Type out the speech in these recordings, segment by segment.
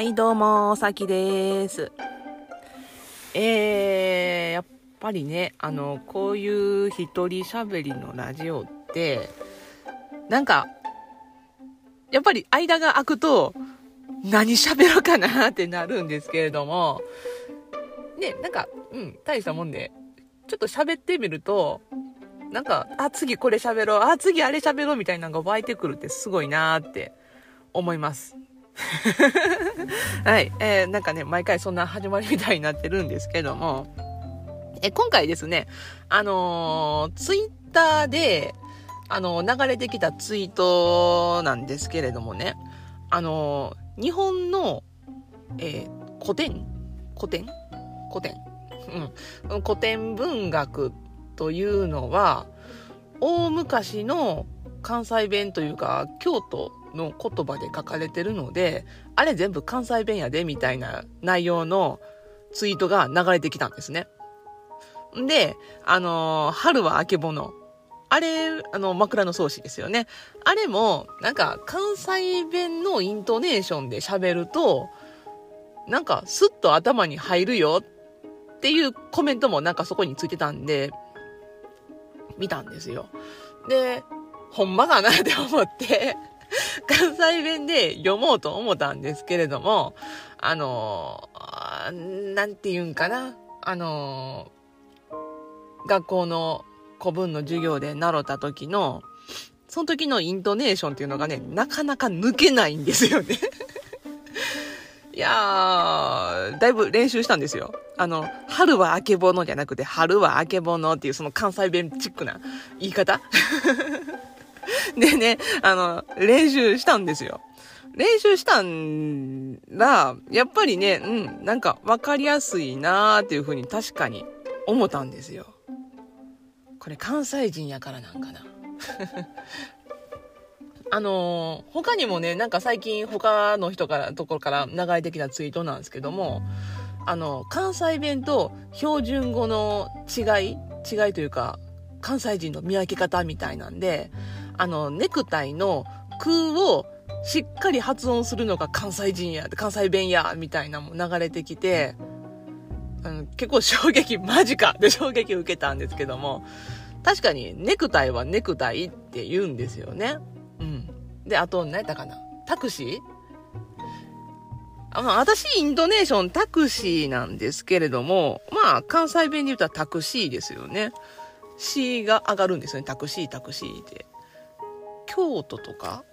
はい、どうも、さきです。えー、やっぱりね、あの、こういう一人喋りのラジオって、なんか、やっぱり間が空くと、何喋ろうかなってなるんですけれども、ね、なんか、うん、大したもんで、ちょっと喋ってみると、なんか、あ、次これ喋ろう、あ、次あれ喋ろうみたいなのが湧いてくるってすごいなーって思います。はい。えーなんかね、毎回そんな始まりみたいになってるんですけども、え、今回ですね、あのーツイッターで、あのー流れてきたツイートなんですけれどもね、あのー日本の、えー古典？古典？古典？うん。古典文学というのは、大昔の関西弁というか、京都の言葉で書かれてるので、あれ全部関西弁やで、みたいな内容のツイートが流れてきたんですね。んで、あのー春はあけぼの。あれ、あの、枕草子ですよね。あれも、なんか、関西弁のイントネーションで喋ると、なんか、スッと頭に入るよっていうコメントもなんかそこについてたんで、見たんですよ。で、ほんまかなって思って、関西弁で読もうと思ったんですけれども、あのあーなんて言うんかな。あの学校の古文の授業で習った時の、その時のイントネーションっていうのがね、なかなか抜けないんですよね。いやー、だいぶ練習したんですよ。あの、春はあけぼのじゃなくて、春はあけぼのっていうその関西弁チックな言い方 でね、あの、練習したんですよ。練習したんら、やっぱりね、うん、なんか分かりやすいなーっていうふうに確かに思ったんですよ。これ関西人やからなんかな。あのー他にもね、なんか最近他の人から、ところから流れてきたツイートなんですけども、あの、関西弁と標準語の違い違いというか、関西人の見分け方みたいなんで、あの、ネクタイの空をしっかり発音するのが関西人や、関西弁や、みたいなも流れてきて、あの結構衝撃、マジかで衝撃を受けたんですけども、確かにネクタイはネクタイって言うんですよね。うん。で、あと、何やったかなタクシー？あまあ、私、イントネーションタクシーなんですけれども、まあ、関西弁で言ったらタクシーですよね。シーが上がるんですよね。タクシー、タクシーって。京都とか？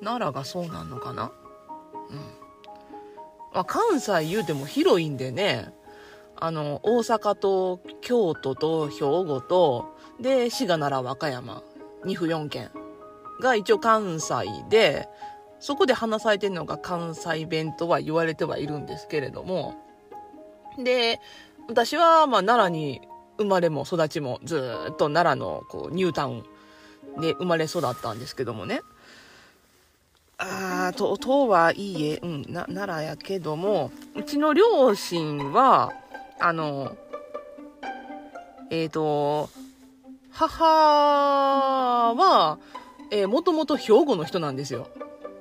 奈良がそうなんのかな？うん。まあ、関西言うても広いんでね、あの、大阪と京都と兵庫と、で、滋賀、奈良、和歌山、2府4県が一応関西で、そこで話されてるのが関西弁とは言われてはいるんですけれども、で、私は、ま、奈良に生まれも育ちもずっと奈良のこうニュータウンで生まれ育ったんですけどもね。あーと、とはいいえ、うん、な、奈良やけども、うちの両親は、あの、えっ、と、母は、えーもともと兵庫の人なんですよ。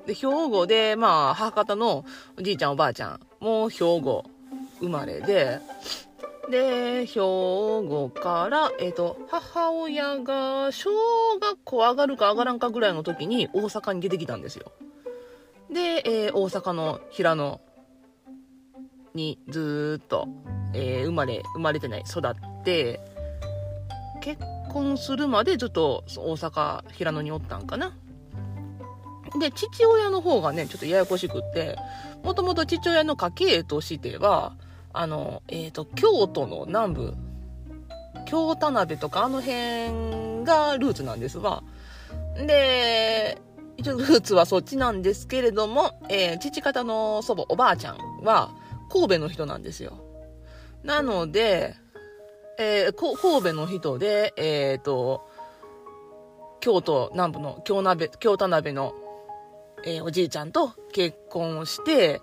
で、兵庫で、まあ、母方のおじいちゃんおばあちゃんも兵庫生まれで、で、兵庫から、えっ、と、母親が小学校上がるか上がらんかぐらいの時に大阪に出てきたんですよ。で、えー大阪の平野にずっと、えー生まれ、生まれてない、育って、結婚するまでずっと大阪、平野におったんかな。で、父親の方がね、ちょっとややこしくって、もともと父親の家系としては、あの、えっ、と、京都の南部、京田辺とかあの辺がルーツなんですわ。で、一応ルーツはそっちなんですけれども、えー父方の祖母、おばあちゃんは神戸の人なんですよ。なので、えー神戸の人で、えっ、と、京都南部の京鍋、京田辺の、えーおじいちゃんと結婚して、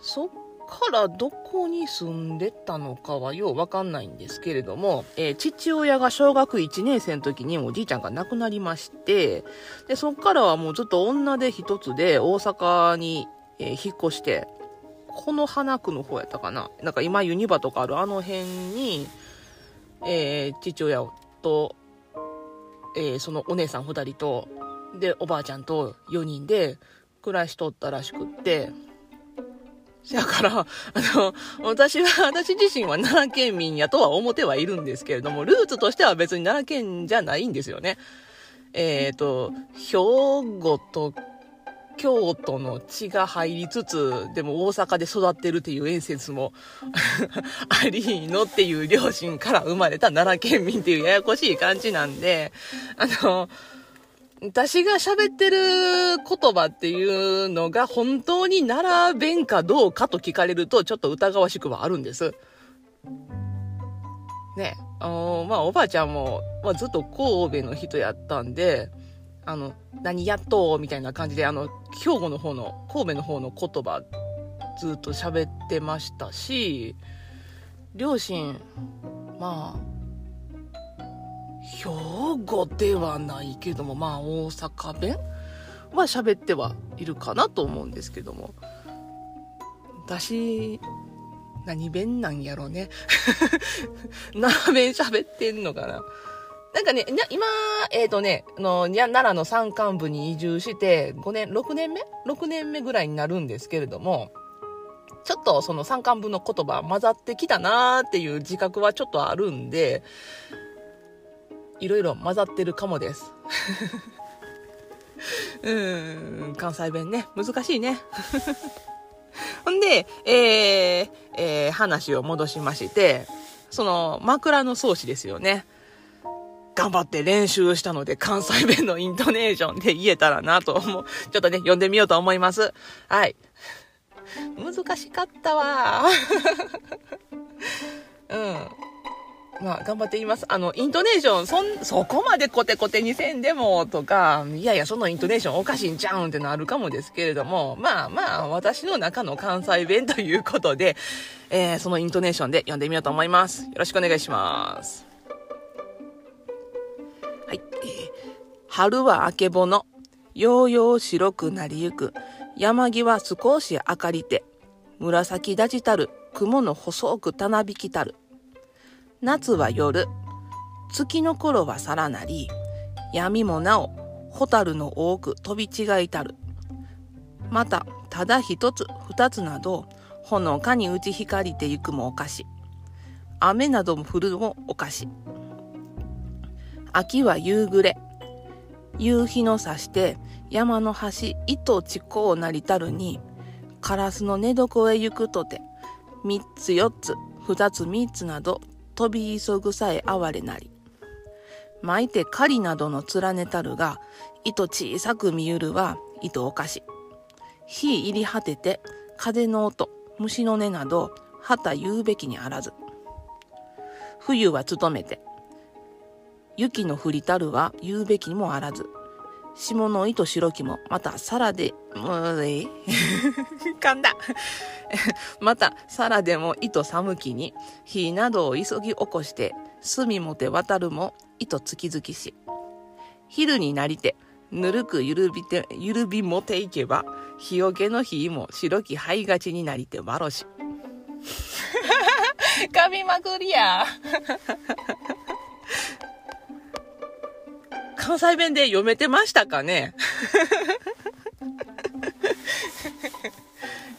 そっからどこに住んでたのかはようわかんないんですけれども、えー父親が小学1年生の時におじいちゃんが亡くなりまして、で、そっからはもうずっと女で一つで大阪に、えー引っ越して、この花区の方やったかな。なんか今ユニバとかあるあの辺に、えー父親と、えそのお姉さん2人と、で、おばあちゃんと4人で暮らしとったらしくって、せやから、あの、私は、私自身は奈良県民やとは思ってはいるんですけれども、ルーツとしては別に奈良県じゃないんですよね。えっ、と、兵庫と京都の血が入りつつ、でも大阪で育ってるっていう演説も ありのっていう両親から生まれた奈良県民っていうややこしい感じなんで、あの、私が喋ってる言葉っていうのが本当に奈良弁かどうかと聞かれるとちょっと疑わしくはあるんです。ねあのまあおばあちゃんも、まあ、ずっと神戸の人やったんで、あの、何やっとみたいな感じで、あの、兵庫の方の、神戸の方の言葉ずっと喋ってましたし、両親、まあ、兵庫ではないけども、まあ大阪弁？は喋ってはいるかなと思うんですけども。私、何弁なんやろね。奈良弁喋ってんのかな。なんかね、今、えっ、とね、あの、奈良の山間部に移住して、5年、6年目 ?6 年目ぐらいになるんですけれども、ちょっとその山間部の言葉混ざってきたなーっていう自覚はちょっとあるんで、いろいろ混ざってるかもです。うーん、関西弁ね、難しいね。ほんで、えーえー話を戻しまして、その枕草子ですよね。頑張って練習したので関西弁のイントネーションで言えたらなと思う。ちょっとね、読んでみようと思います。はい。難しかったわ。うん。まあ、頑張って言います。あの、イントネーション、そん、そこまでコテコテにせんでも、とか、いやいや、そのイントネーションおかしいんちゃうんってなるかもですけれども、まあまあ、私の中の関西弁ということで、えーそのイントネーションで読んでみようと思います。よろしくお願いします。はい。えー春はあけぼの、ようよう白くなりゆく、山際少し明かりて、紫立ちたる、雲の細くたなびきたる。夏は夜、月の頃はさらなり、闇もなお、蛍の多く飛び違いたる。また、ただ一つ二つなど、ほのかに打ち光りてゆくもおかし。雨なども降るもおかし。秋は夕暮れ。夕日の差して山の端糸地高なりたるに、カラスの寝床へ行くとて、三つ四つ、二つ三つなど、飛び急ぐさえ哀れなり。巻いて狩りなどの連ねたるが、糸小さく見ゆるは糸おかし。火入り果てて、風の音、虫の音など、旗言うべきにあらず。冬は務めて、雪の降りたるは言うべきにもあらず。霜の糸白きも、またさらで、もうえ？い 噛んだ。また、さらでも糸寒きに、火などを急ぎ起こして、墨もて渡るも、糸月々し。昼になりて、ぬるくゆるびて、ゆるびもていけば、日よけの日も白き灰がちになりてわろし。噛みまくりや。関西弁で読めてましたかね？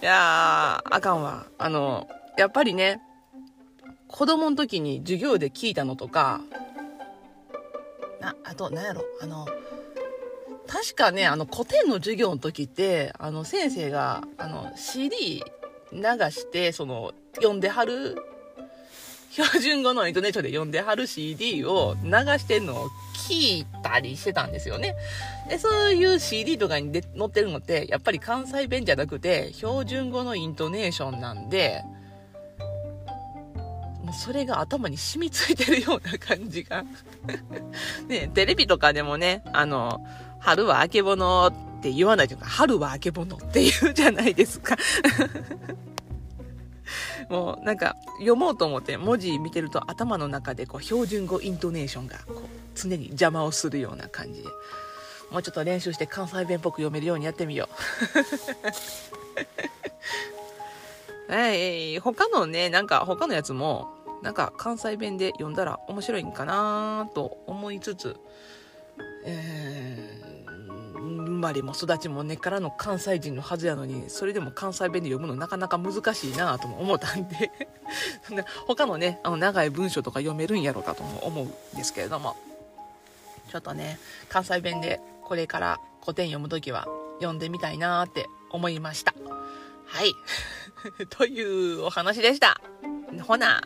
いやー、あかんわ。あの、やっぱりね、子供の時に授業で聞いたのとか、な、あと、なんやろ、あの、確かね、あの、古典の授業の時って、あの、先生が、あの、CD 流して、その、読んではる、標準語のイントネーションで読んではる CD を流してんのを聞いたりしてたんですよね。で、そういう CD とかにで載ってるのって、やっぱり関西弁じゃなくて、標準語のイントネーションなんで、もうそれが頭に染みついてるような感じが。ね、テレビとかでもね、あの、春はあけぼのって言わないというか、春はあけぼのって言うじゃないですか。もうなんか読もうと思って文字見てると頭の中でこう標準語イントネーションがこう常に邪魔をするような感じで。もうちょっと練習して関西弁っぽく読めるようにやってみよう。はい、他のね、なんか他のやつも、なんか関西弁で読んだら面白いんかなと思いつつ、えー、生まれも育ちも根っからの関西人のはずやのに、それでも関西弁で読むのなかなか難しいなとも思ったんで 他のね、あの長い文章とか読めるんやろうかとも思うんですけれども、ちょっとね、関西弁でこれから古典読む時は読んでみたいなって思いました。はい。というお話でした。ほな。